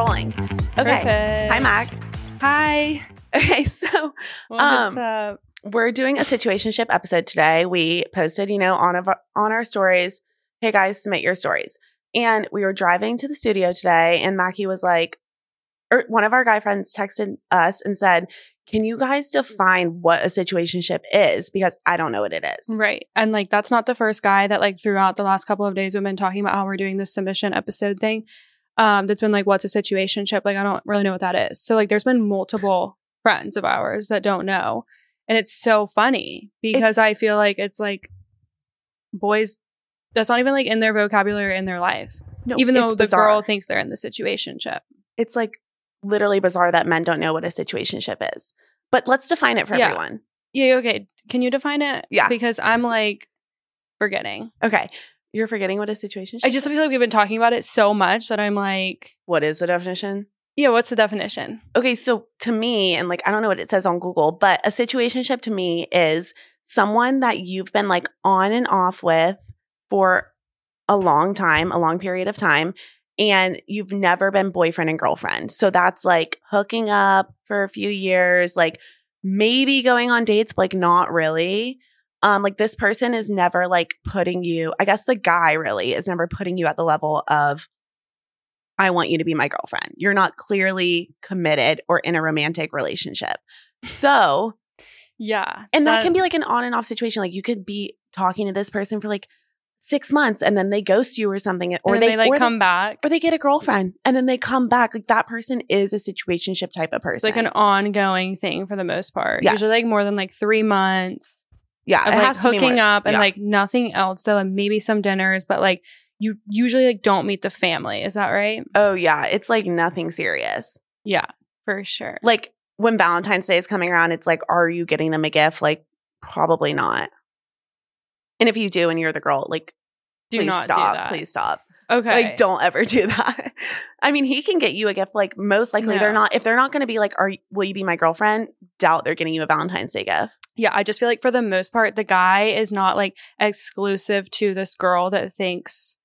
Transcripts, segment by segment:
rolling. Okay. Perfect. Hi, Mac. Hi. Okay, so What's Um, up? we're doing a situationship episode today. We posted, you know, on of our, on our stories, "Hey guys, submit your stories." And we were driving to the studio today, and Mackie was like, or one of our guy friends texted us and said, "Can you guys define what a situationship is? Because I don't know what it is." Right. And like that's not the first guy that like throughout the last couple of days we've been talking about how we're doing this submission episode thing. Um, that's been like, what's a situation ship? Like, I don't really know what that is. So like there's been multiple friends of ours that don't know. And it's so funny because It's- I feel like it's like boys that's not even like in their vocabulary in their life. No, even though the bizarre. girl thinks they're in the situation ship. it's like literally bizarre that men don't know what a situation ship is. But let's define it for Yeah. everyone. Yeah, okay. Can you define it? Yeah. Because I'm like forgetting. Okay. You're forgetting what a situation I just feel like we've been talking about it so much that I'm like, What is the definition? yeah, what's the definition? Okay, so to me, and like I don't know what it says on Google, but a situationship to me is someone that you've been like on and off with for a long time, a long period of time, and you've never been boyfriend and girlfriend. So that's like hooking up for a few years, like maybe going on dates, but like not really. Um, like this person is never like putting you, I guess the guy really is never putting you at the level of I want you to be my girlfriend. You're not clearly committed or in a romantic relationship. So, Yeah. and that, can be like an on and off situation. Like you could be talking to this person for like six months and then they ghost you or something, or they, they like or come back. or they get a girlfriend and then they come back. Like that person is a situationship type of It's person. like an ongoing thing for the most part. Yes. Usually like more than like three months yeah, of like has to be hooking up and yeah. like nothing else though, and maybe some dinners, but like you usually like don't meet the family. Is that right? oh yeah, it's like nothing serious. Yeah, for sure. Like when Valentine's Day is coming around, it's like, are you getting them a gift? Like probably not. And if you do, and you're the girl, like Do please not stop. Please stop. Okay. Like, don't ever do that. I mean, he can get you a gift. Like, most likely, they're not. If they're not going to be like, "Are will you be my girlfriend?" Doubt they're getting you a Valentine's Day gift. Yeah, I just feel like for the most part, the guy is not like exclusive to this girl that thinks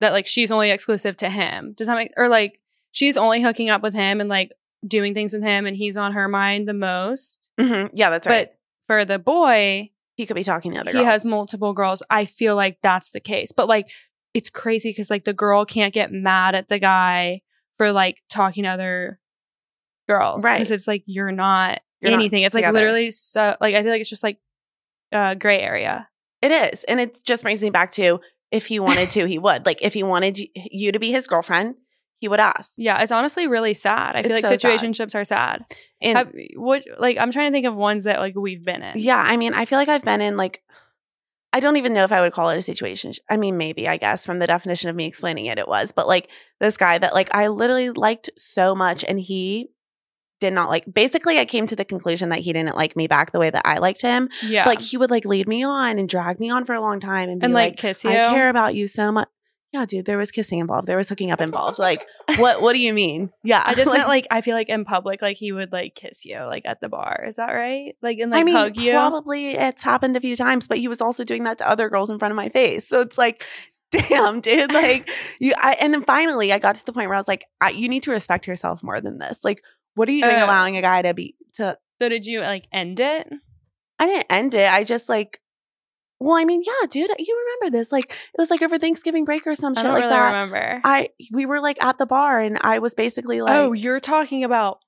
that like she's only exclusive to him. Does that make or like she's only hooking up with him and like doing things with him and he's on her mind the most. Mhm. Yeah, that's right. But for the boy, he could be talking to other he girls. has multiple girls. I feel like that's the case. But like it's crazy because like the girl can't get mad at the guy for like talking to other girls. Right. Because it's like you're not You're not anything. it's like together. literally so like I feel like it's just like uh gray area. It is, and it just brings me back to if he wanted to, he would. Like, if he wanted you- to be his girlfriend, he would ask. Yeah, it's honestly really sad. I feel It's like so sad. situationships are sad. And Have, what like I'm trying to think of ones that like we've been in. yeah, I mean, I feel like I've been in like. I don't even know if I would call it a situation. I mean, maybe I guess from the definition of me explaining it, it was. But like this guy that like I literally liked so much, and he did not like. Basically, I came to the conclusion that he didn't like me back the way that I liked him. Yeah. Like he would like lead me on and drag me on for a long time and be and like, like, kiss you. "I care about you so much." Yeah, dude, there was kissing involved. There was hooking up involved. Like, what? What do you mean? Yeah, I just meant like I feel like in public, like he would like kiss you, like at the bar. Is that right? Like and like I mean, hug you. probably it's happened a few times, but he was also doing that to other girls in front of my face. So it's like, damn, dude. Like you, I, and then finally, I got to the point where I was like, I, you need to respect yourself more than this. Like, what are you doing, Uh. allowing a guy to be to? So did you like end it? I didn't end it. I just like, well, I mean, yeah, dude, you remember this? Like, it was like over Thanksgiving break or some I shit don't like really that. remember. I we were like at the bar, and I was basically oh, like, oh, you're talking about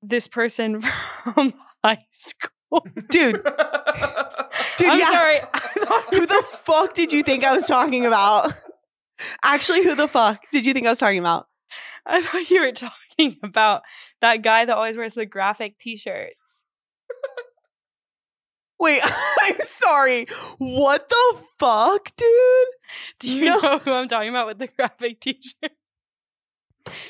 this person from high school. dude, dude, I'm yeah. sorry. who the fuck did you think I was talking about? Actually, who the fuck did you think I was talking about? I thought you were talking about that guy that always wears the graphic t-shirts. Wait, I'm sorry. What the fuck, dude? Do you No. know who I'm talking about with the graphic t-shirt?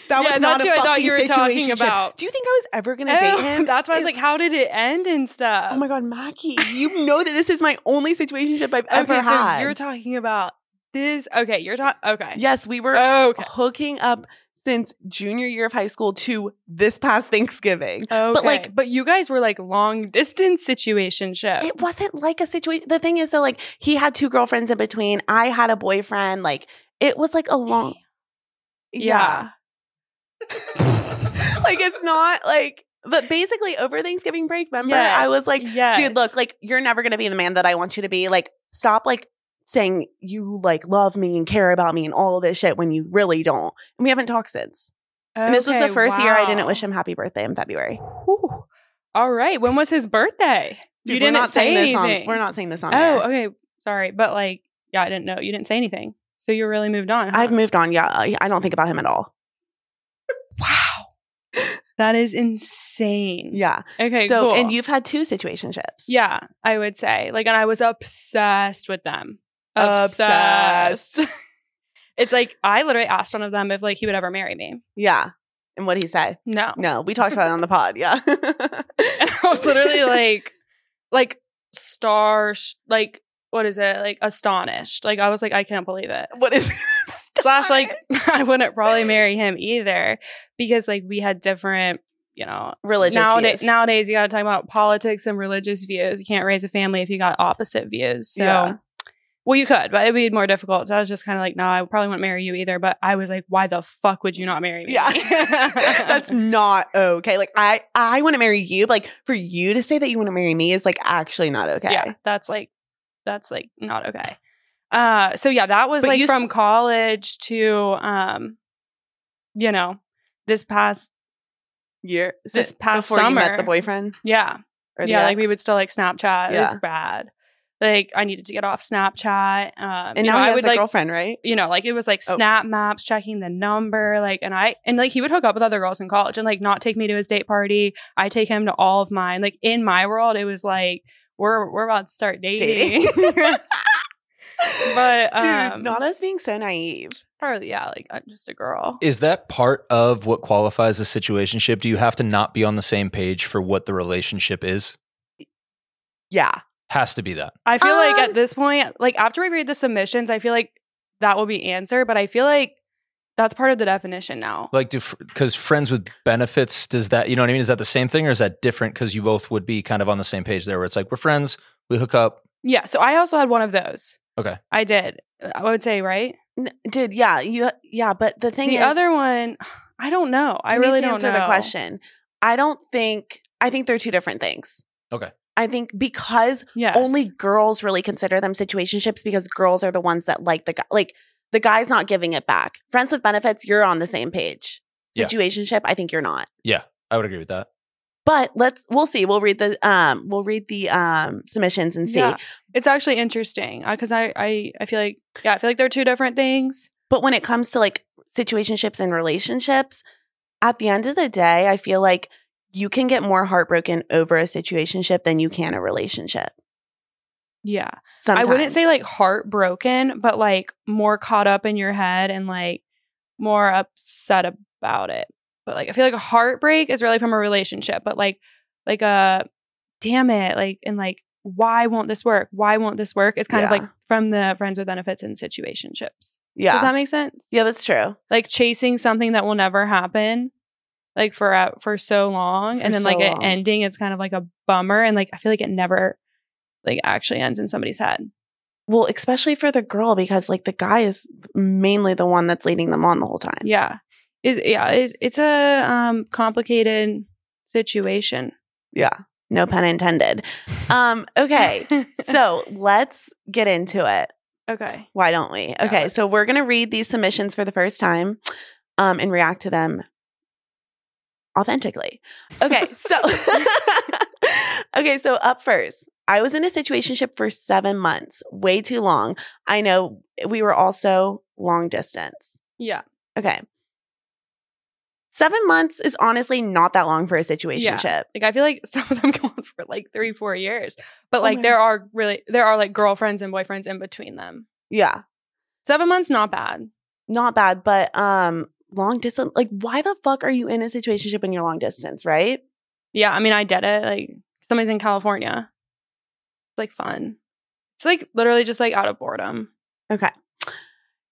That Yeah, was not who I thought you were talking about. Do you think I was ever gonna date Oh, him? That's why I was It- like, how did it end and stuff? oh my god, Mackie, you know that this is my only situationship I've ever okay, so had. you're talking about this. Okay, you're talking. Okay. yes, we were Okay. hooking up since junior year of high school to this past Thanksgiving. Okay. But like, but you guys were like long distance situation situationship. it wasn't like a situation. The thing is, though, like he had two girlfriends in between. I had a boyfriend. Like it was like a long, yeah. Yeah. like it's not like but basically over Thanksgiving break, remember? Yes. I was like, yes. dude, look, like you're never gonna be the man that I want you to be. Like, stop like saying you like love me and care about me and all of this shit when you really don't. And we haven't talked since. And this was the Okay, first year I didn't wish him happy birthday in February. All right. When was his birthday? Dude, you didn't say anything. on we're not saying this on Oh, air. okay. Sorry, but like, yeah, I didn't know. You didn't say anything, so you really moved on. huh? I've moved on. Yeah, I I don't think about him at all. wow. That is insane. Yeah. Okay. so, cool. and you've had two situationships. Yeah, I would say. Like, and I was obsessed with them. Obsessed. it's like I literally asked one of them if like he would ever marry me. Yeah. And what he say? No. No, we talked about it on the pod. Yeah. And I was literally like, like star, like what is it? Like astonished. Like I was like, I can't believe it. what is Slash, like I wouldn't probably marry him either because like we had different, you know, religious nowadays. views. Nowadays, you got to talk about politics and religious views. You can't raise a family if you got opposite views. So. Yeah. Well, you could, but it'd be more difficult. So I was just kind of like, no, I probably wouldn't marry you either. But I was like, why the fuck would you not marry me? Yeah. That's not okay. Like I I want to marry you, but like for you to say that you want to marry me is like actually not okay. Yeah, that's like that's like not okay. Uh so yeah, that was But like from s- college to um you know, this past Year This past before you met the boyfriend yeah. Yeah, like we would still like Snapchat. Yeah. It's bad. Like I needed to get off Snapchat. Um and you now know, he I has would a like girlfriend, right? you know, like it was like Oh. snap maps, checking the number, like, and I, and like he would hook up with other girls in college and like not take me to his date party. I take him to all of mine. Like in my world, it was like, we're, we're about to start dating. But, Dude, um, not us being so naive. or yeah, like I'm just a girl. Is that part of what qualifies a situationship? Do you have to not be on the same page for what the relationship is? Yeah. Has to be that. I feel like Um, at this point, like after we read the submissions, I feel like that will be answered, but I feel like that's part of the definition now. Like, do because friends with benefits does that? You know what I mean? Is that the same thing, or is that different? Because you both would be kind of on the same page there, where it's like we're friends, we hook up. Yeah. So I also had one of those. Okay. I did. I would say, right? N- Dude, yeah, you yeah, but the thing the is other one, I don't know. I you need really to don't answer know. the question. I don't think I think they're two different things. Okay. I think because Yes. only girls really consider them situationships because girls are the ones that like the guy. Like the guy's not giving it back. Friends with benefits, you're on the same page. Yeah. Situationship, I think you're not. Yeah, I would agree with that. But let's we'll see. We'll read the um we'll read the um submissions and see. Yeah. It's actually interesting because I, I I feel like yeah I feel like they're two different things. But when it comes to like situationships and relationships, at the end of the day, I feel like you can get more heartbroken over a situationship than you can a relationship. Yeah, Sometimes. I wouldn't say like heartbroken, but like more caught up in your head and like more upset about it. But like I feel like a heartbreak is really from a relationship, but like like a damn it, like and like why won't this work? Why won't this work? It's kind of like from the friends with benefits and situationships. yeah. Does that make sense? yeah, that's true. like chasing something that will never happen like for uh, for so long For and then so like it long. ending it's kind of like a bummer and like i feel like it never like actually ends in somebody's head Well, especially for the girl because like the guy is mainly the one that's leading them on the whole time. yeah it, yeah it, it's a um complicated situation Yeah. No pun intended. Um, okay. so let's get into it. okay Why don't we? Okay, so we're gonna read these submissions for the first time um and react to them authentically. Okay, so Okay, so up first. I was in a situationship for seven months, way too long. I know we were also long distance. yeah Okay. Seven months is honestly not that long for a situationship. like i feel like some of them go on for like three four years but Oh like my there are really there are like girlfriends and boyfriends in between them Yeah. seven months not bad Not bad, but um long distance like why the fuck are you in a situationship when you're long distance, right? Yeah, I mean, I did it. Like somebody's in California. It's like fun. It's like literally just like out of boredom. Okay.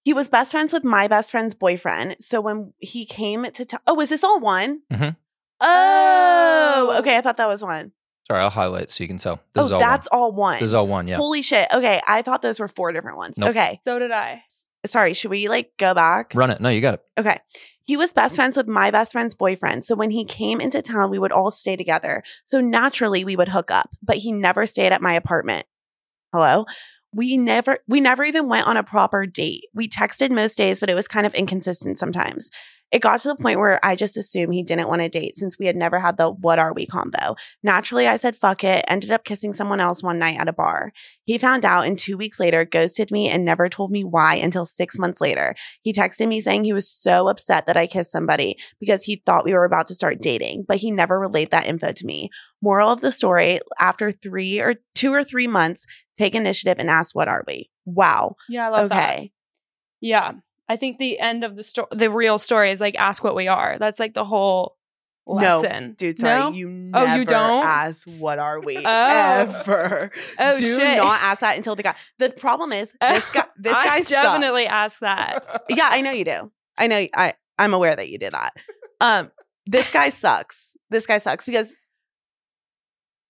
He was best friends with my best friend's boyfriend. So when he came to tell, oh, is this all one? Mhm. Oh, Oh. okay. I thought that was one. Sorry, I'll highlight so you can tell. This oh, is all that's one. all one. This is all one. Yeah. Holy shit. Okay. I thought those were four different ones. Nope. Okay. So did I. sorry, should we like go back? Run it. No, you got it. Okay. He was best friends with my best friend's boyfriend. So when he came into town, we would all stay together. So naturally we would hook up, but he never stayed at my apartment. Hello? We never we never even went on a proper date. We texted most days, but it was kind of inconsistent sometimes. It got to the point where I just assumed he didn't want to date since we had never had the what are we combo. Naturally, I said fuck it, ended up kissing someone else one night at a bar. He found out and two weeks later ghosted me and never told me why until six months later. He texted me saying he was so upset that I kissed somebody because he thought we were about to start dating, but he never relayed that info to me. Moral of the story after three or two or three months, take initiative and ask, what are we? Wow. Yeah, I love that. Okay. Yeah. I think the end of the story, the real story is like ask what we are. That's like the whole No, lesson. Dude, sorry. No? You never Oh, you don't? ask, what are we? Oh. Ever. Oh, Do shit. not ask that until the guy. The problem is, this guy, this I guy definitely ask that. yeah, I know you do. I know. I I'm aware that you did that. Um, this guy sucks. This guy sucks because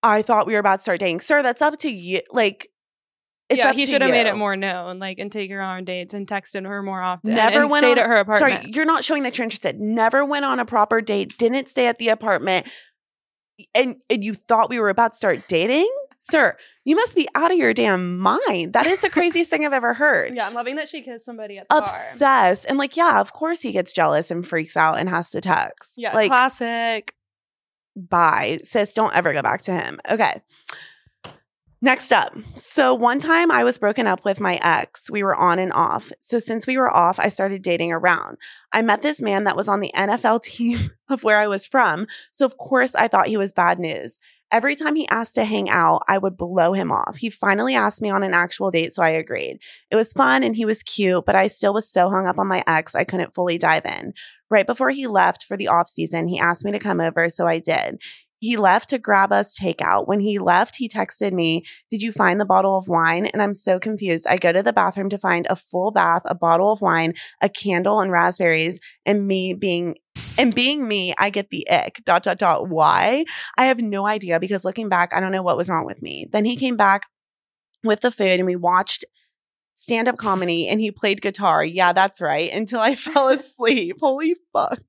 I thought we were about to start dating, sir. That's up to you. Like, it's yeah, he should have made it more known, like, and take her on dates and texted her more often. Never and went stayed on- at her apartment. Sorry, you're not showing that you're interested. Never went on a proper date. Didn't stay at the apartment, and and you thought we were about to start dating, sir. You must be out of your damn mind. That is the craziest thing I've ever heard. yeah, I'm loving that she kissed somebody at the bar. Obsessed and like, yeah, of course he gets jealous and freaks out and has to text. Yeah, like classic. bye. Sis, don't ever go back to him. Okay. Next up. So, one time I was broken up with my ex. We were on and off. So, since we were off, I started dating around. I met this man that was on the NFL team of where I was from. So, of course, I thought he was bad news. Every time he asked to hang out, I would blow him off. He finally asked me on an actual date, so I agreed. It was fun and he was cute, but I still was so hung up on my ex, I couldn't fully dive in. Right before he left for the off season, he asked me to come over, so I did. He left to grab us takeout. When he left, he texted me, Did you find the bottle of wine? And I'm so confused. I go to the bathroom to find a full bath, a bottle of wine, a candle, and raspberries. And me being, and being me, I get the ick. Dot, dot, dot. Why? I have no idea because looking back, I don't know what was wrong with me. Then he came back with the food and we watched stand up comedy and he played guitar. Yeah, that's right. Until I fell asleep. Holy fuck.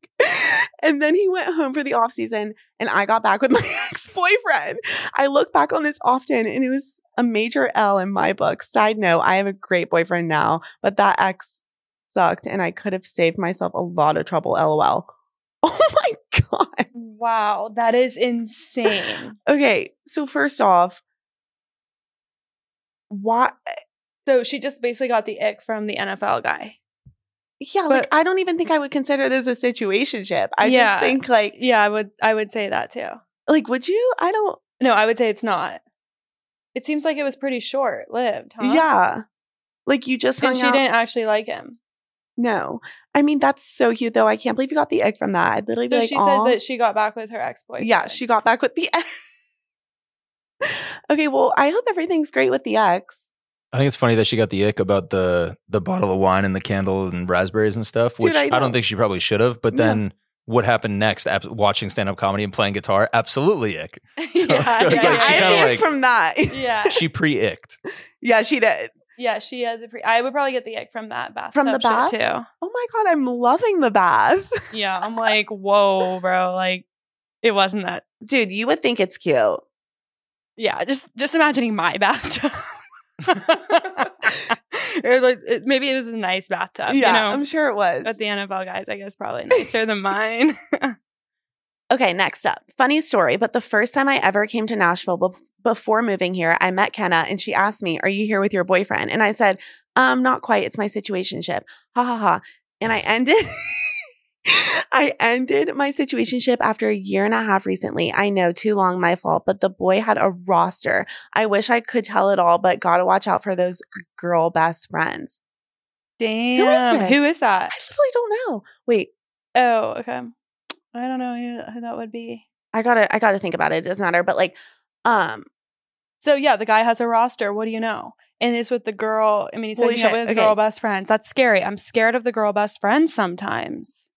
And then he went home for the off season and I got back with my ex boyfriend. I look back on this often and it was a major L in my book. Side note, I have a great boyfriend now, but that ex sucked and I could have saved myself a lot of trouble. LOL. Oh my God. Wow, that is insane. Okay. So, first off, why? so she just basically got the ick from the NFL guy. Yeah, like I don't even think I would consider this a situationship. I Yeah. just think like, Yeah, I would. I would say that too. like, would you? I don't. No, I would say it's not. It seems like it was pretty short lived, huh? Yeah, like you just hung and she out. didn't actually like him. No, I mean that's so cute though. I can't believe you got the egg from that. I'd literally be So like, she said that she got back with her ex boyfriend. yeah, she got back with the ex. okay, well, I hope everything's great with the ex. I think it's funny that she got the ick about the the bottle of wine and the candle and raspberries and stuff, Dude, which I I, don't think she probably should have. But No. then what happened next? Abs- watching stand up comedy and playing guitar, absolutely ick. yeah, so it's yeah, like yeah, she kinda like- from that. yeah, She pre icked. yeah, she did. yeah. She had the pre. I would probably get the ick from that bath. From the bath? too. Oh my god, I'm loving the bath, Yeah, I'm like, whoa, bro. Like, it wasn't that. dude. You would think it's cute. Yeah, just just imagining my bathtub. or like, it- maybe it was a nice bathtub. yeah, you know? I'm sure it was. But the NFL guys, I guess, probably nicer than mine. Okay, next up. Funny story, but the first time I ever came to Nashville bef- before moving here, I met Kenna and she asked me, Are you here with your boyfriend? And I said, Um, not quite. It's my situationship. Ha ha ha. And I ended I ended my situationship after a year and a half recently. I know, too long, my fault, but the boy had a roster. I wish I could tell it all, but gotta watch out for those girl best friends. Damn. this? Who is that? I literally don't know. Wait, Oh, okay. I don't know who, who that would be. I gotta I gotta think about it. It doesn't matter. But like, um, So yeah, the guy has a roster. What do you know? And it's with the girl. I mean, he's hooking up with his okay. girl best friends. That's scary. I'm scared of the girl best friends sometimes.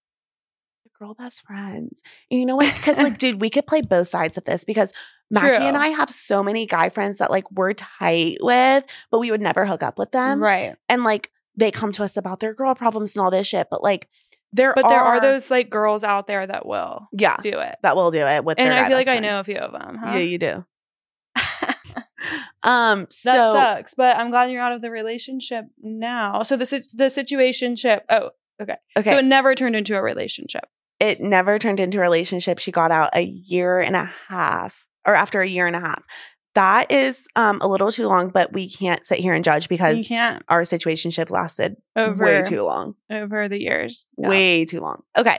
Girl best friends. And you know what? Because like, dude, we could play both sides of this because Mackie and I have so many guy friends that like we're tight with, but we would never hook up with them. right. And like they come to us about their girl problems and all this shit. But like, there But there are those like girls out there that will yeah do it. that will do it with And I feel like best I know a few of them. Huh? Yeah, you do. Um, that sucks. But I'm glad you're out of the relationship now. So the the situation ship. Oh, okay. okay, so it never turned into a relationship. It never turned into a relationship. She got out a year and a half, or after a year and a half. That is um a little too long, but we can't sit here and judge You because can't our situationship lasted over way too long. over the years. Way too long. Okay.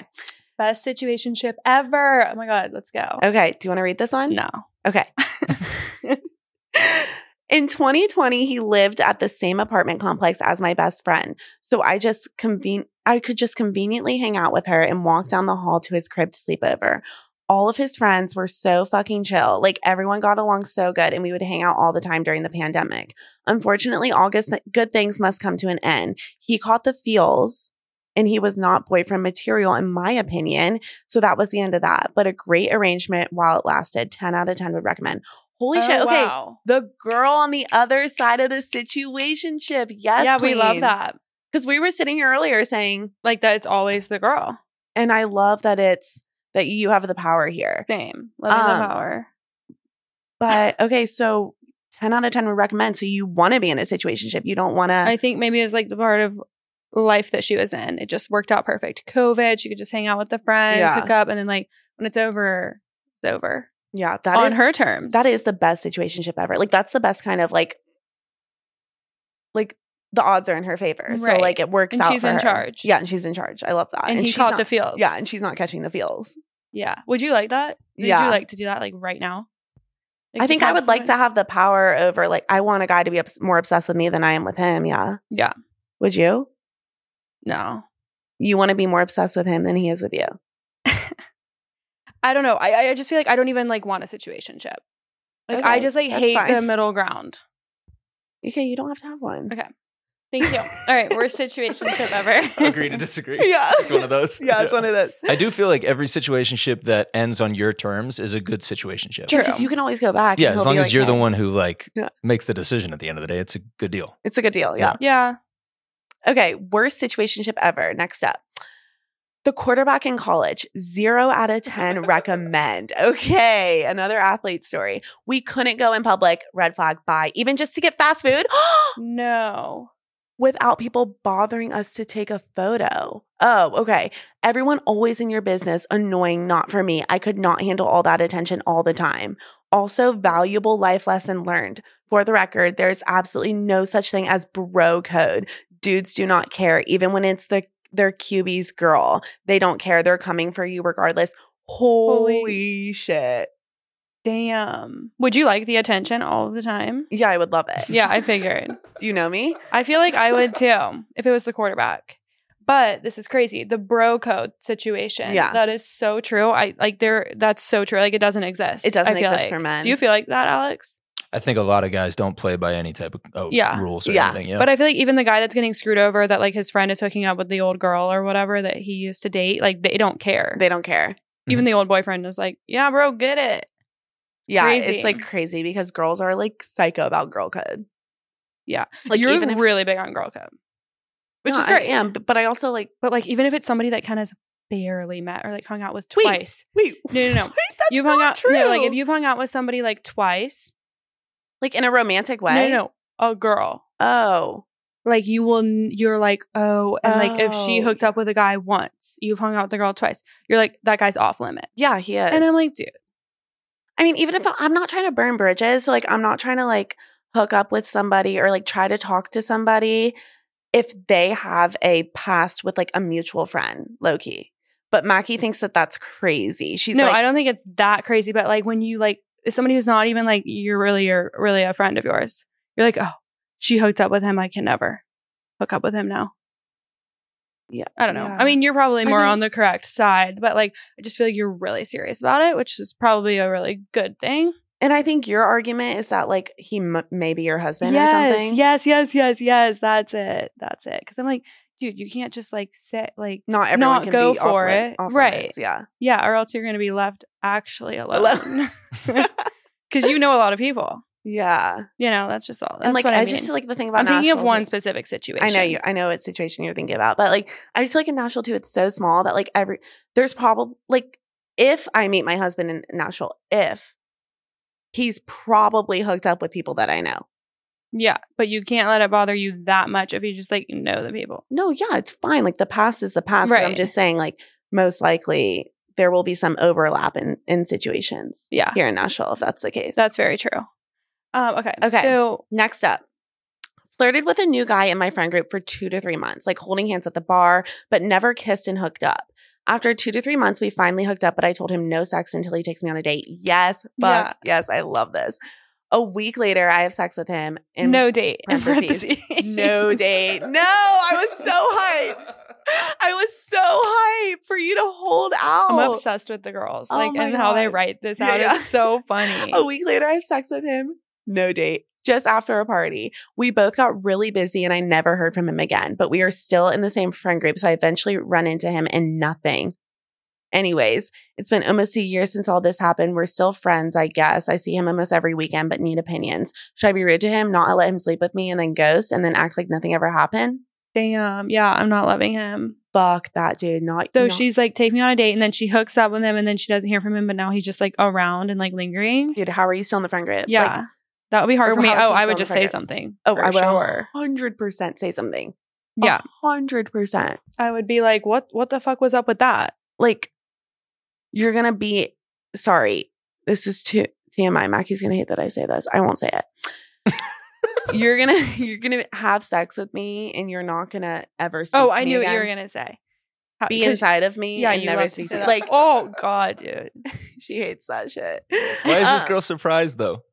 Best situationship ever. Oh my god, let's go. Okay. Do you want to read this one? No. Okay. In 2020, he lived at the same apartment complex as my best friend. So I just conven- I could just conveniently hang out with her and walk down the hall to his crib to sleep over. All of his friends were so fucking chill. Like everyone got along so good and we would hang out all the time during the pandemic. Unfortunately, August good things must come to an end. He caught the feels and he was not boyfriend material in my opinion. So that was the end of that. But a great arrangement while it lasted. 10 out of 10 would recommend. Holy Oh, shit. Okay. wow. The girl on the other side of the situationship. Yes. yeah, we love that. Because we were sitting here earlier saying, Like that. It's always the girl. and I love that it's that you have the power here. Same. Love Um, the power. But okay, so 10 out of 10 would recommend. So you want to be in a situationship. You don't want to. I think maybe it's like the part of life that she was in. It just worked out perfect. COVID, she could just hang out with the friends, Yeah. hook up, and then like when it's over, it's over Yeah, that on is- her terms. That is the best situationship ever. Like that's the best kind of like, like the odds are in her favor. So Right. like it works And out. she's for in her. charge. Yeah, and she's in charge. I love that. and, he she's caught not- the feels. Yeah, and she's not catching the feels. yeah. Would you like that? Would Yeah. you like to do that like right now? Like, I just think I have would like to someone- have the power over like I want a guy to be obs- more obsessed with me than I am with him. Yeah. Yeah. Would you? No. You want to be more obsessed with him than he is with you. I don't know. I I just feel like I don't even like want a situationship. Like I Okay, just like that's hate the fine. middle ground. Okay, you don't have to have one. Okay. Thank you. All right, worst situationship ever. Agree to disagree. Yeah. It's one of those. Yeah, it's one of those. I do feel like every situationship that ends on your terms is a good situationship. True. Because you can always go back. Yeah, as long as like, you're the one who like Yeah. makes the decision at the end of the day, it's a good deal. It's a good deal. Yeah. yeah. Okay, worst situationship ever. Next up. The quarterback in college, zero out of 10 recommend. Okay, another athlete story. We couldn't go in public, red flag, bye, even just to get fast food No. Without people bothering us to take a photo. Oh, okay. Everyone always in your business, annoying, not for me. I could not handle all that attention all the time. Also, valuable life lesson learned. For the record, there's absolutely no such thing as bro code. Dudes do not care, even when it's the their QB's girl. They don't care. They're coming for you regardless. Holy, Holy- shit. Damn. Would you like the attention all the time? Yeah, I would love it. Yeah, I figured. Do you know me? I feel like I would too if it was the quarterback. But this is crazy. The bro code situation. Yeah. That is so true. I like there that's so true. Like it doesn't exist. It doesn't I feel exist like. for men. Do you feel like that, Alex? I think a lot of guys don't play by any type of oh, Yeah. rules or Yeah. anything. Yeah. But I feel like even the guy that's getting screwed over that like his friend is hooking up with the old girl or whatever that he used to date, like they don't care. They don't care. even mm-hmm. the old boyfriend is like, Yeah, bro, get it. Yeah, Crazy. it's like crazy because girls are like psycho about girl code. Yeah. Like You're even if really big on girl code. Which No, is great. I am, but, but I also like But like even if it's somebody that kind of barely met or like hung out with twice. wait. No, no, no. Wait, that's you've hung not out true. no, like if you've hung out with somebody like twice, like in a romantic way. no, no, no, a girl. Oh, Like you will, you're like, oh, and like if she Oh, hooked up with a guy once, you've hung out with the girl twice. You're like, that guy's off limit. yeah, he is. And I'm like, dude, I mean, even if I- I'm not trying to burn bridges, so like I'm not trying to like hook up with somebody or like try to talk to somebody if they have a past with like a mutual friend, low key. But Mackie mm. thinks that that's crazy. She's no, like, I don't think it's that crazy. But like when you like somebody who's not even like you're really you're really a friend of yours, you're like, oh, she hooked up with him. I can never hook up with him now. Yeah, I don't know. yeah. I mean, you're probably I more mean- on the correct side, but like I just feel like you're really serious about it, which is probably a really good thing. and I think your argument is that like he m- may be your husband yes, or something. yes, yes, yes, yes. That's it. That's it. Because I'm like, dude, you can't just like sit like Not everyone Not can go be for off it. off Right. limits, Yeah. yeah, or else you're gonna be left actually alone. Alone. Because you know a lot of people. Yeah. You know, that's just all. That's and like what I, I, mean. just feel like the thing about I'm thinking of one too- specific situation. I know you. I know what situation you're thinking about, but like I just feel like in Nashville too, it's so small that like every there's probably like if I meet my husband in Nashville, if he's probably hooked up with people that I know. Yeah, but you can't let it bother you that much if you just like know the people. No, yeah, it's fine. Like the past is the past. But I'm just saying, like most likely there will be some overlap in in situations Yeah, here in Nashville if that's the case. that's very true. Um, okay. Okay. So Next up, flirted with a new guy in my friend group for two to three months, like holding hands at the bar, but never kissed and hooked up. After two to three months, we finally hooked up, but I told him no sex until he takes me on a date. Yes, fuck, Yeah. yes, I love this. A week later, I have sex with him. in no date. parentheses. parentheses. no date. No, I was so hyped. I was so hyped for you to hold out. I'm obsessed with the girls, Oh like and how they write this Yeah, out. yeah. It's so funny. A week later, I have sex with him. No date. Just after a party. We both got really busy and I never heard from him again, but we are still in the same friend group. So I eventually run into him and nothing. Anyways, it's been almost a year since all this happened. We're still friends, I guess. I see him almost every weekend, but need opinions. Should I be rude to him, not let him sleep with me, and then ghost and then act like nothing ever happened? Damn. Yeah, I'm not loving him. Fuck that dude. Not So not- she's like, take me on a date, and then she hooks up with him, and then she doesn't hear from him, but now he's just like around and like lingering. dude. How are you still in the friend group? Yeah. Like, that would be hard or for me. Oh, I would just the say friend something. oh, for I would sure. hundred percent say something. Yeah. hundred percent. I would be like, what what the fuck was up with that? like you're gonna be sorry this is too tmi mackie's gonna hate that i say this i won't say it you're gonna you're gonna have sex with me and you're not gonna ever speak Oh, to I me knew what you were gonna say. How- be 'cause- inside of me Yeah, and you never speak to that. like oh god, dude. she hates that shit Why is this Uh, girl surprised though?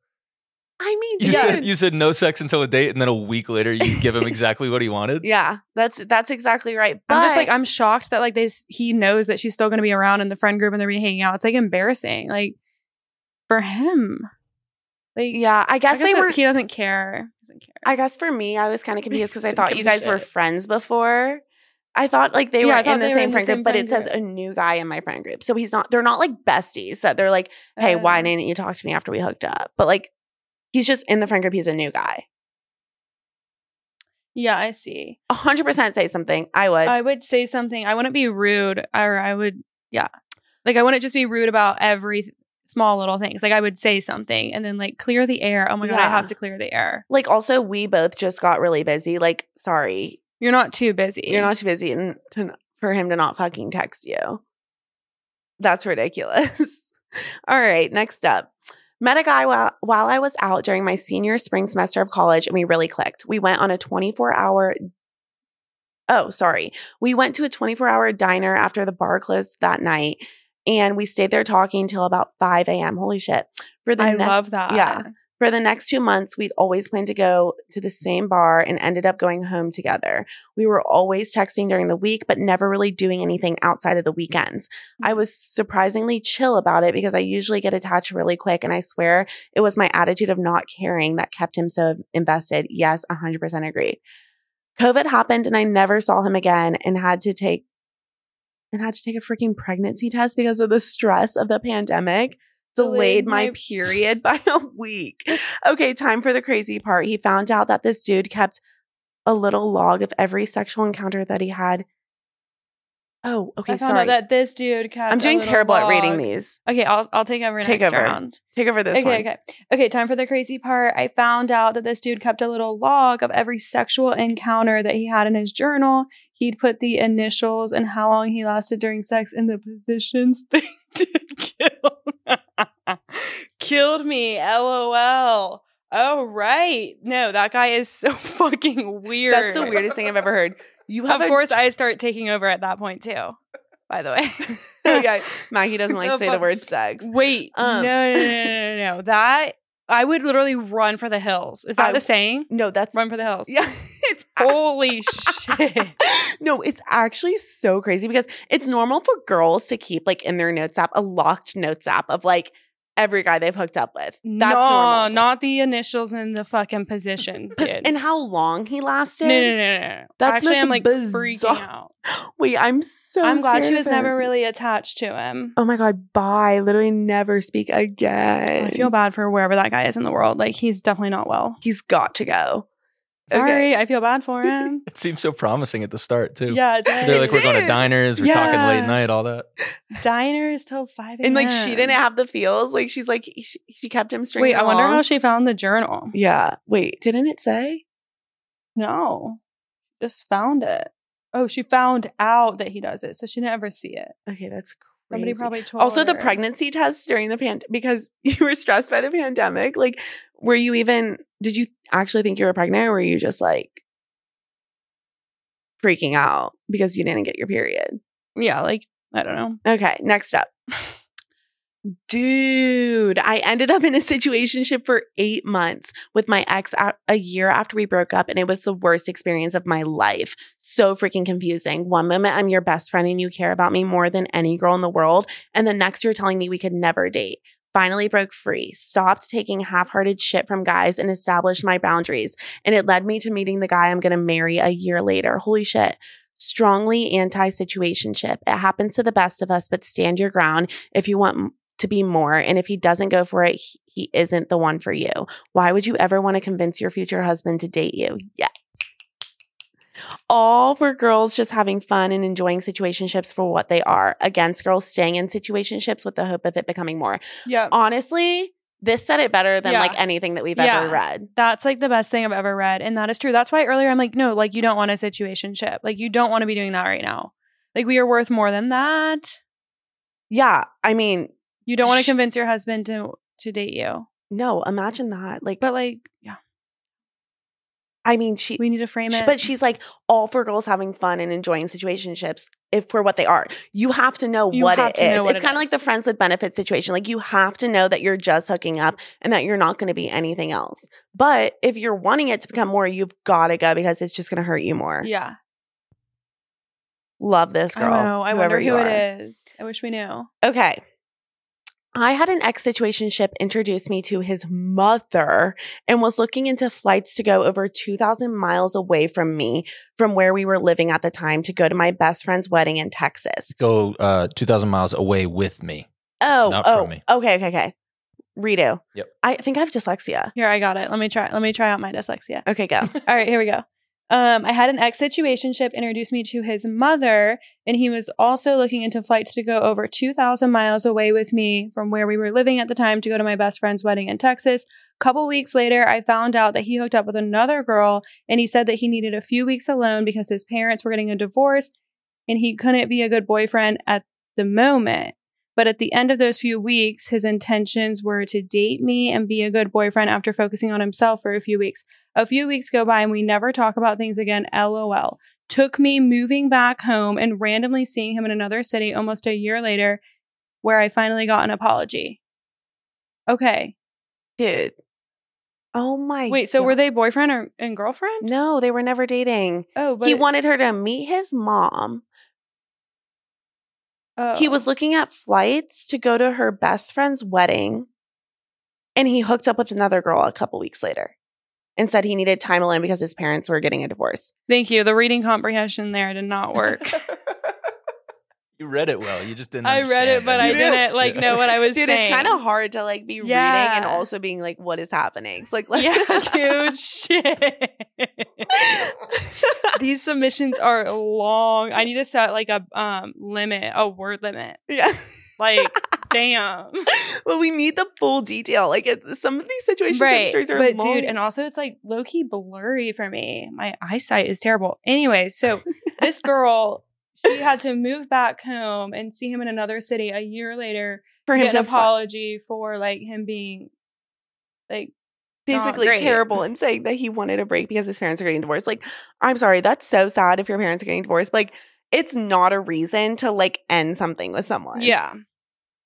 I mean You yeah. said you said no sex until a date, and then a week later you give him exactly what he wanted. yeah that's that's exactly right but I'm just like I'm shocked that like they he knows that she's still gonna be around in the friend group and they're be hanging out. It's like embarrassing, like for him. Like yeah i I guess, guess they were he doesn't care. Doesn't care. I guess for me, I was kind of confused because I thought you a guys were friends before. I thought like they Yeah, were in the they were same friend group, but it says a new guy in my friend group. So he's not, they're not like besties that they're like, hey, why Uh, didn't you talk to me after we hooked up? But like, he's just in the friend group. He's a new guy. Yeah, I see. A 100% say something. I would. I would say something. I wouldn't be rude, or I would, yeah, like I wouldn't just be rude about every small little things. Like I would say something and then like clear the air. Oh my god, I have to clear the air. like, also, we both just got really busy. Like, sorry, You're not too busy. you're not too busy and to, for him to not fucking text you. That's ridiculous. All right, next up. Met a guy while, while I was out during my senior spring semester of college and we really clicked. We went on a 24 hour. Oh, sorry. We went to a 24 hour diner after the bar closed that night and we stayed there talking till about 5 a.m. Holy shit. For the I next love that. yeah. For the next two months, we'd always planned to go to the same bar and ended up going home together. We were always texting during the week, but never really doing anything outside of the weekends. I was surprisingly chill about it because I usually get attached really quick. And I swear it was my attitude of not caring that kept him so invested. Yes, 100% agreed. COVID happened and I never saw him again and had to take and had to take a freaking pregnancy test because of the stress of the pandemic delayed my period by a week. Okay, time for the crazy part. He found out that this dude kept a little log of every sexual encounter that he had. Oh, okay, I found sorry. out that this dude kept I'm doing terrible at reading log. these. Okay, I'll I'll take over Take over. round. Take over this okay, one. okay. Okay, time for the crazy part. I found out that this dude kept a little log of every sexual encounter that he had in his journal. He'd put the initials and how long he lasted during sex in the positions they did kill. Killed me. LOL. Oh right. No, that guy is so fucking weird. That's the weirdest thing I've ever heard. You have Of course, I start taking over at that point too. By the way. okay. Mackie doesn't like The say the word sex. Wait, Um, no, no, no, no, no, no. That I would literally run for the hills. Is that I- the saying? No, that's Run for the hills. yeah. It's Holy shit. no, it's actually so crazy because it's normal for girls to keep like in their notes app a locked notes app of like every guy they've hooked up with. That's no, normal. not the initials and the fucking positions, and how long he lasted. no, no, no, no. That's Actually, I'm like bizarre- freaking out. Wait, I'm so I'm glad she was never really attached to him. Oh my god, bye. Literally never speak again. I feel bad for wherever that guy is in the world. Like he's definitely not well. He's got to go. Sorry, I feel bad for him. It seems so promising at the start too. yeah, it They're does. like, we're going to diners, we're talking late night, all that. diners till five. And like she didn't have the feels. Like she's like she, she kept him straight. Wait, I wonder how she found the journal. Yeah. Wait, didn't it say? No, just found it. Oh, she found out that he does it, so she didn't ever see it. Okay, that's crazy. Somebody probably told. also the pregnancy test during the pandemic, because you were stressed by the pandemic. Like, were you even? Did you actually think you were pregnant, or were you just like freaking out because you didn't get your period? Yeah, like I don't know. Okay, next up. Dude, I ended up in a situationship for eight months with my ex a year after we broke up, and it was the worst experience of my life. So freaking confusing. One moment I'm your best friend and you care about me more than any girl in the world, and the next you're telling me we could never date. Finally broke free, stopped taking half hearted shit from guys, and established my boundaries. And it led me to meeting the guy I'm gonna marry a year later. Holy shit strongly anti situationship. It happens to the best of us, but stand your ground if you want to be more. And if he doesn't go for it, he, isn't the one for you. Why would you ever want to convince your future husband to date you? Yeah. All for girls just having fun and enjoying situationships for what they are, against girls staying in situationships with the hope of it becoming more. Yeah, Honestly, this said it better than Yeah. like anything that we've Yeah. ever read. that's like the best thing I've ever read, and that is true. That's why earlier I'm like, no, like you don't want a situationship. Like you don't want to be doing that right now. Like we are worth more than that. Yeah. I mean, You don't want to convince your husband to to date you. no, imagine that. Like, But like, yeah, I mean, she, we need to frame it. But she's like all for girls having fun and enjoying situationships if for what they are. You have to know You what it to is. what it's it kind of like the friends with benefits situation. Like you have to know that you're just hooking up and that you're not going to be anything else. But if you're wanting it to become more, you've got to go because it's just going to hurt you more. yeah, Love this girl. I know. I wonder who it is. I wish we knew. Okay. I had an ex situationship introduce me to his mother and was looking into flights to go over 2,000 miles away from me from where we were living at the time to go to my best friend's wedding in Texas. Go uh, 2,000 miles away with me. Oh, Not oh, from me. okay, okay, okay. Redo. Yep. I think I have dyslexia. Here, I got it. Let me try. Let me try out my dyslexia. Okay, go. All right, here we go. Um, I had an ex situationship introduce me to his mother, and he was also looking into flights to go over 2,000 miles away with me from where we were living at the time to go to my best friend's wedding in Texas. A couple weeks later, I found out that he hooked up with another girl, and he said that he needed a few weeks alone because his parents were getting a divorce and he couldn't be a good boyfriend at the moment. But at the end of those few weeks, his intentions were to date me and be a good boyfriend after focusing on himself for a few weeks. A few weeks go by and we never talk about things again. LOL. Took me moving back home and randomly seeing him in another city almost a year later, where I finally got an apology. Okay. Dude. Oh my Wait, so God. were they boyfriend or and girlfriend? No, they were never dating. Oh, but he wanted her to meet his mom. Oh. He was looking at flights to go to her best friend's wedding. And he hooked up with another girl a couple weeks later and said he needed time alone because his parents were getting a divorce. Thank you. The reading comprehension there did not work. You read it well. You just didn't. I read it, understand but I didn't like know what I was Dude, saying. it's kind of hard to like be reading and also being like, what is happening? It's like, like yeah, dude. Shit. These submissions are long. I need to set like a um limit, a word limit. yeah. Like, damn. well, we need the full detail. Like some of these situation right. stories are But long. dude, and also it's like low key blurry for me. My eyesight is terrible. Anyway, so this girl, she had to move back home and see him in another city a year later for him to apology for like him being like basically terrible and saying that he wanted a break because his parents are getting divorced. Like, I'm sorry, that's so sad if your parents are getting divorced. Like, it's not a reason to like end something with someone. yeah,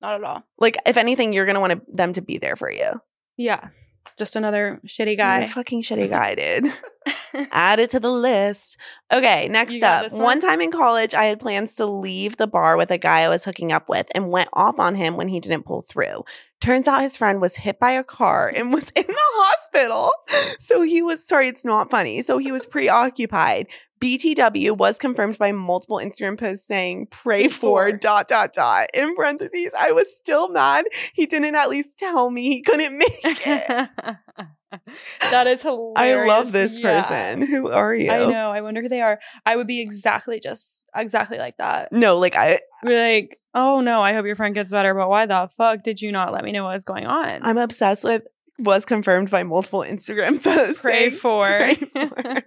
not at all. Like, if anything, you're gonna want to, them to be there for you. Yeah, just another shitty guy. a fucking shitty guy, dude. Add it to the list. Okay, next up. One? one? time in college, I had plans to leave the bar with a guy I was hooking up with and went off on him when he didn't pull through. Turns out his friend was hit by a car and was in the hospital. So he was, sorry, it's not funny. So he was preoccupied. BTW was confirmed by multiple Instagram posts saying, pray for For. dot, dot, dot. In parentheses, I was still mad. He didn't at least tell me he couldn't make it. that is hilarious. I love this Yeah. person. Who are you? I know. I wonder who they are. I would be exactly just exactly like that. No, like I, Be like, oh no, I hope your friend gets better, but why the fuck did you not let me know what was going on? I'm obsessed with was confirmed by multiple Instagram posts. Pray saying, for. pray for.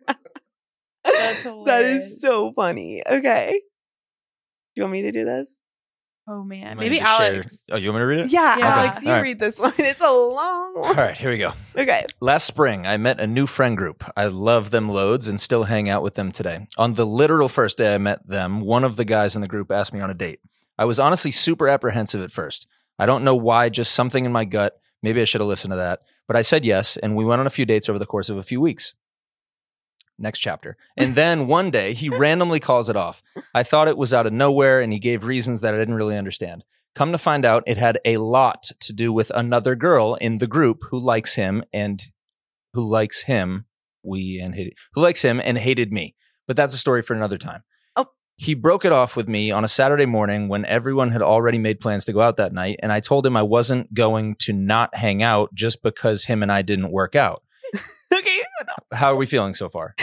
That's hilarious. is so funny. Okay. Do you want me to do this? Oh man, might maybe need to share- Alex. Oh, you want me to read it? Yeah, Yeah. Alex, Okay. you All right. read this one. It's a long All one. right, here we go. Okay. Last spring, I met a new friend group. I love them loads and still hang out with them today. On the literal first day I met them, one of the guys in the group asked me on a date. I was honestly super apprehensive at first. I don't know why, just something in my gut. Maybe I should have listened to that. But I said yes, and we went on a few dates over the course of a few weeks. Next chapter. And then one day, he randomly calls it off. I thought it was out of nowhere, and he gave reasons that I didn't really understand. Come to find out, it had a lot to do with another girl in the group who likes him and who likes him. We and hated, who likes him and hated me. But that's a story for another time. Oh. He broke it off with me on a Saturday morning when everyone had already made plans to go out that night, and I told him I wasn't going to not hang out just because him and I didn't work out. Okay. How are we feeling so far?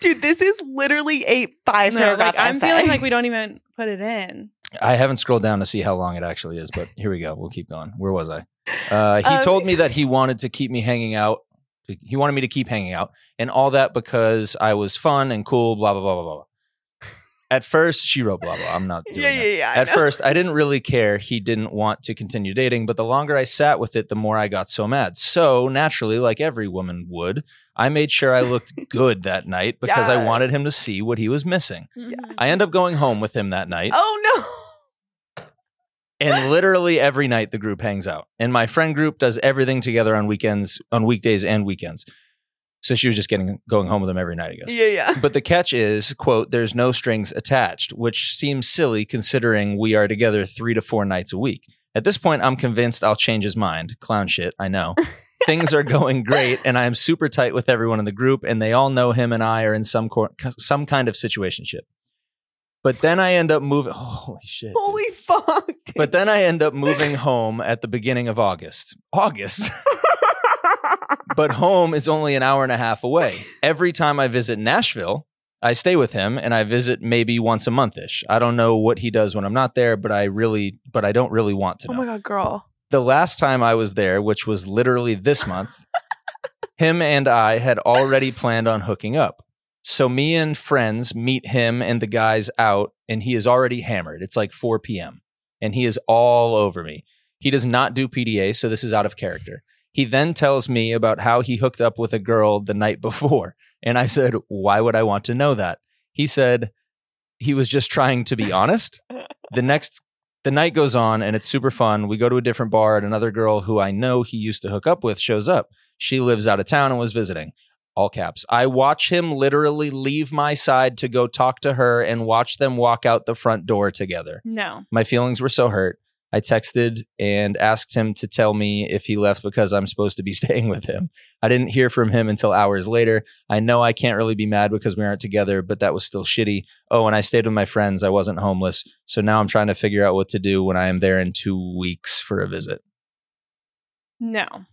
Dude, this is literally a five No, paragraph like, I'm essay. feeling like we don't even put it in. I haven't scrolled down to see how long it actually is, but here we go. We'll keep going. Where was I? Uh, he Um, told me that he wanted to keep me hanging out. He wanted me to keep hanging out and all that because I was fun and cool, blah, blah, blah, blah, blah. At first, she wrote blah, blah. I'm not doing Yeah, that. yeah, yeah. I At know. first, I didn't really care. He didn't want to continue dating, but the longer I sat with it, the more I got so mad. So, naturally, like every woman would, I made sure I looked good that night because I wanted him to see what he was missing. Mhm. I end up going home with him that night. Oh no. And literally every night the group hangs out. And my friend group does everything together on weekends, on weekdays and weekends. So she was just getting going home with him every night, I guess. Yeah, yeah. But the catch is, quote, there's no strings attached, which seems silly considering we are together three to four nights a week. At this point, I'm convinced I'll change his mind. Clown shit, I know. Things are going great, and I am super tight with everyone in the group, and they all know him and I are in some cor- some kind of situationship. But then I end up moving. Holy shit! dude. Holy fuck. dude. But then I end up moving home at the beginning of August. August? but home is only an hour and a half away. Every time I visit Nashville, I stay with him and I visit maybe once a month ish. I don't know what he does when I'm not there, but I really, but I don't really want to oh my god, girl. The last time I was there, which was literally this month, him and I had already planned on hooking up. So me and friends meet him and the guys out, and he is already hammered. It's like 4 p.m. and he is all over me. He does not do PDA, so this is out of character. He then tells me about how he hooked up with a girl the night before. And I said, Why would I want to know that? He said he was just trying to be honest. The next the night goes on and it's super fun. We go to a different bar and another girl who I know he used to hook up with shows up. She lives out of town and was visiting. All caps. I watch him literally leave my side to go talk to her and watch them walk out the front door together. No. My feelings were so hurt. I texted and asked him to tell me if he left because I'm supposed to be staying with him. I didn't hear from him until hours later. I know I can't really be mad because we aren't together, but that was still shitty. Oh, and I stayed with my friends. I wasn't homeless. So now I'm trying to figure out what to do when I am there in two weeks for a visit. No.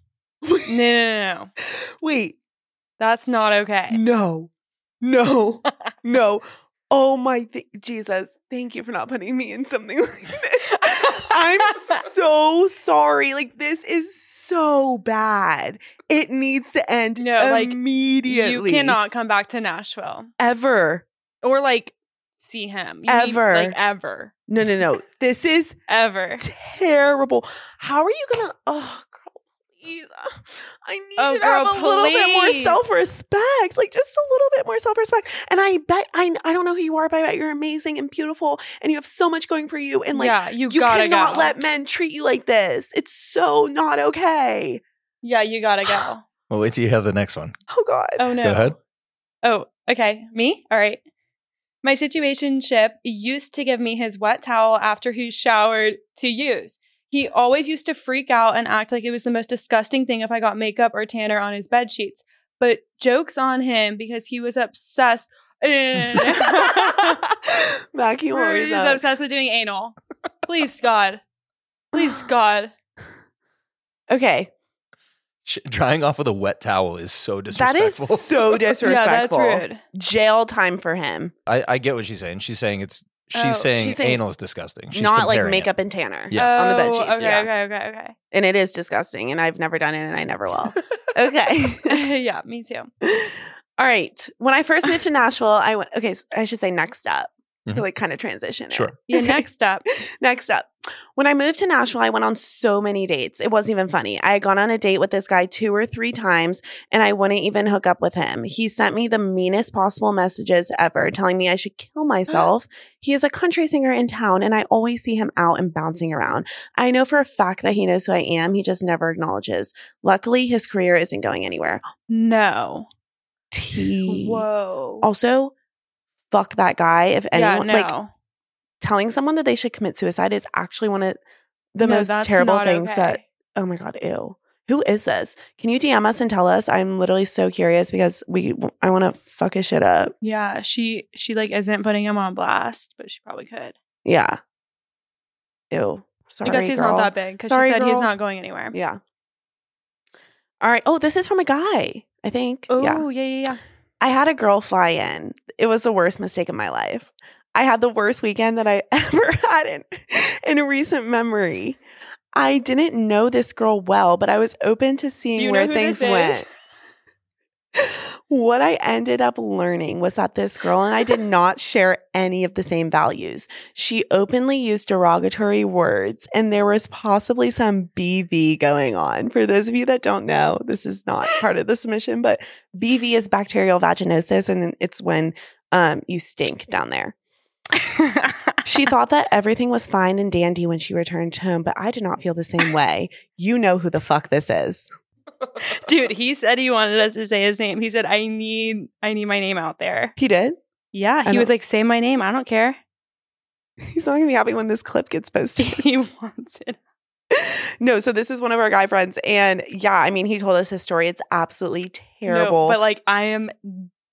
No, no, no, no. Wait, That's not okay. no, no, no. Oh my th- Jesus! Thank you for not putting me in something like this. I'm so sorry. Like this is so bad. It needs to end No, like, immediately. You cannot come back to Nashville ever. or like see him You need- Ever. like ever, No, no, no. This is ever. terrible. How are you gonna? Oh, please. Uh, I need Oh, you to girl, have a little bit more self respect. Like just a little bit more self respect. And I bet I I don't know who you are, but I bet you're amazing and beautiful, and you have so much going for you. And like yeah, you, you gotta cannot go. let men treat you like this. It's so not okay. yeah, you gotta go. Well, wait till you have the next one. Oh God. Oh no. Go ahead. Oh, okay. Me? All right. My situationship used to give me his wet towel after he showered to use. He always used to freak out and act like it was the most disgusting thing if I got makeup or tanner on his bed sheets. But jokes on him because he was obsessed. Mackie, what were He's you saying? obsessed with doing anal. Please, God. Please, God. Okay, Sh- Drying off with a wet towel is so that is disrespectful. so Yeah, disrespectful. that's rude. Jail time for him. I, I get what she's saying. She's saying it's she's Oh, saying she's saying anal is disgusting. She's Not like comparing it. makeup and tanner Yeah. on the bed Oh, sheets. Okay, yeah. okay, okay, okay. And it is disgusting, and I've never done it, and I never will. okay. yeah, me too. All right. When I first moved to Nashville, I went, okay, I should say next up Mhm. to like kind of transition. it. Sure. Yeah, next up. Next up. When I moved to Nashville, I went on so many dates. It wasn't even funny. I had gone on a date with this guy two or three times and I wouldn't even hook up with him. He sent me the meanest possible messages ever, telling me I should kill myself. he is a country singer in town and I always see him out and bouncing around. I know for a fact that he knows who I am. He just never acknowledges. Luckily, his career isn't going anywhere. No. T. Whoa. Also, fuck that guy. If anyone, yeah, like, telling someone that they should commit suicide is actually one of the No, most terrible things okay. that oh my god ew who is this can you dm us and tell us i'm literally so curious because we i want to fuck his shit up Yeah, she she like isn't putting him on blast, but she probably could. yeah ew sorry I guess he's girl. not that big because she said he's not going anywhere. yeah all right oh this is from a guy i think Oh, yeah yeah, yeah, yeah. I had a girl fly in. It was the worst mistake of my life. I had the worst weekend that I ever had in, in a recent memory. I didn't know this girl well, but I was open to seeing you know where things went. What I ended up learning was that this girl and I did not share any of the same values. She openly used derogatory words, and there was possibly some BV going on. For those of you that don't know, this is not part of the submission, but BV is bacterial vaginosis, and it's when um, you stink down there. She thought that everything was fine and dandy when she returned home, but I did not feel the same way. You know who the fuck this is. Dude, he said he wanted us to say his name. He said, "I need, I need my name out there." He did. Yeah, he was like, "Say my name. I don't care." He's not gonna be happy when this clip gets posted. he wants it. no, so this is one of our guy friends, and yeah, I mean, he told us his story. It's absolutely terrible. No, but like, I am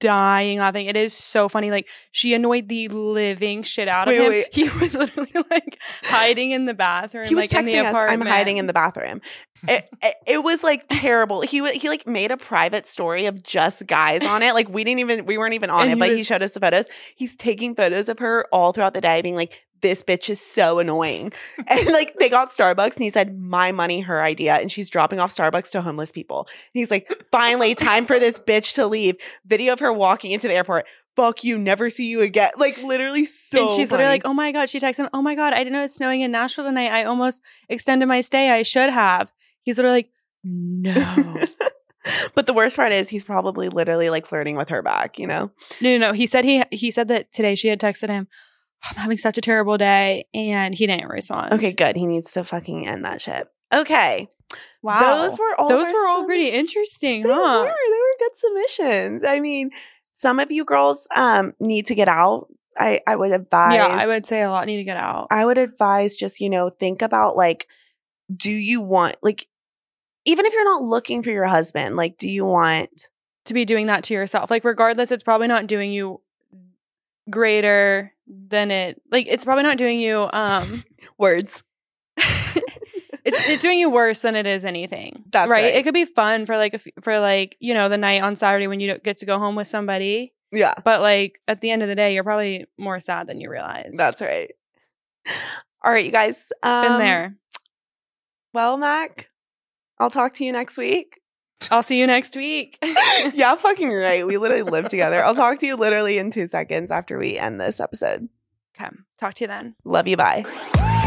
dying laughing. It is so funny. Like, she annoyed the living shit out of him. wait. He was literally like hiding in the bathroom. he was like, in the texting us, "I'm hiding in the bathroom." It, it, it was like terrible. He he like made a private story of just guys on it. Like we didn't even we weren't even on And it, he but he showed us the photos. He's taking photos of her all throughout the day, being like, "This bitch is so annoying." And like they got Starbucks, and he said, "My money, her idea," and she's dropping off Starbucks to homeless people. And he's like, "Finally, time for this bitch to leave." Video of her walking into the airport. Fuck you, never see you again. Like literally so. and she's funny. literally like, "Oh my god!" She texts him, "Oh my god, I didn't know it's snowing in Nashville tonight. I almost extended my stay. I should have." He's literally like, "No, but the worst part is he's probably literally like flirting with her back, you know? no, no, no." He said he he said that today she had texted him, "I'm having such a terrible day," and he didn't respond. Okay, good. He needs to fucking end that shit. Okay. wow, Those were all those were all pretty submissions. interesting, They huh? were. They were good submissions. I mean, some of you girls um need to get out. I I would advise Yeah, I would say a lot need to get out. I would advise just, you know, think about like, do you want like even if you're not looking for your husband, like, do you want to be doing that to yourself. Like regardless, it's probably not doing you greater than it like it's probably not doing you um words? it's it's doing you worse than it is anything. That's right. It could be fun for like a f- for like, you know, the night on Saturday when you don't get to go home with somebody, yeah, but like at the end of the day, you're probably more sad than you realize. that's right. All right, you guys. Um, been there. Well, Mac, I'll talk to you next week. I'll see you next week. yeah, fucking right. We literally live together. I'll talk to you literally in two seconds after we end this episode. okay. Talk to you then. Love you. Bye.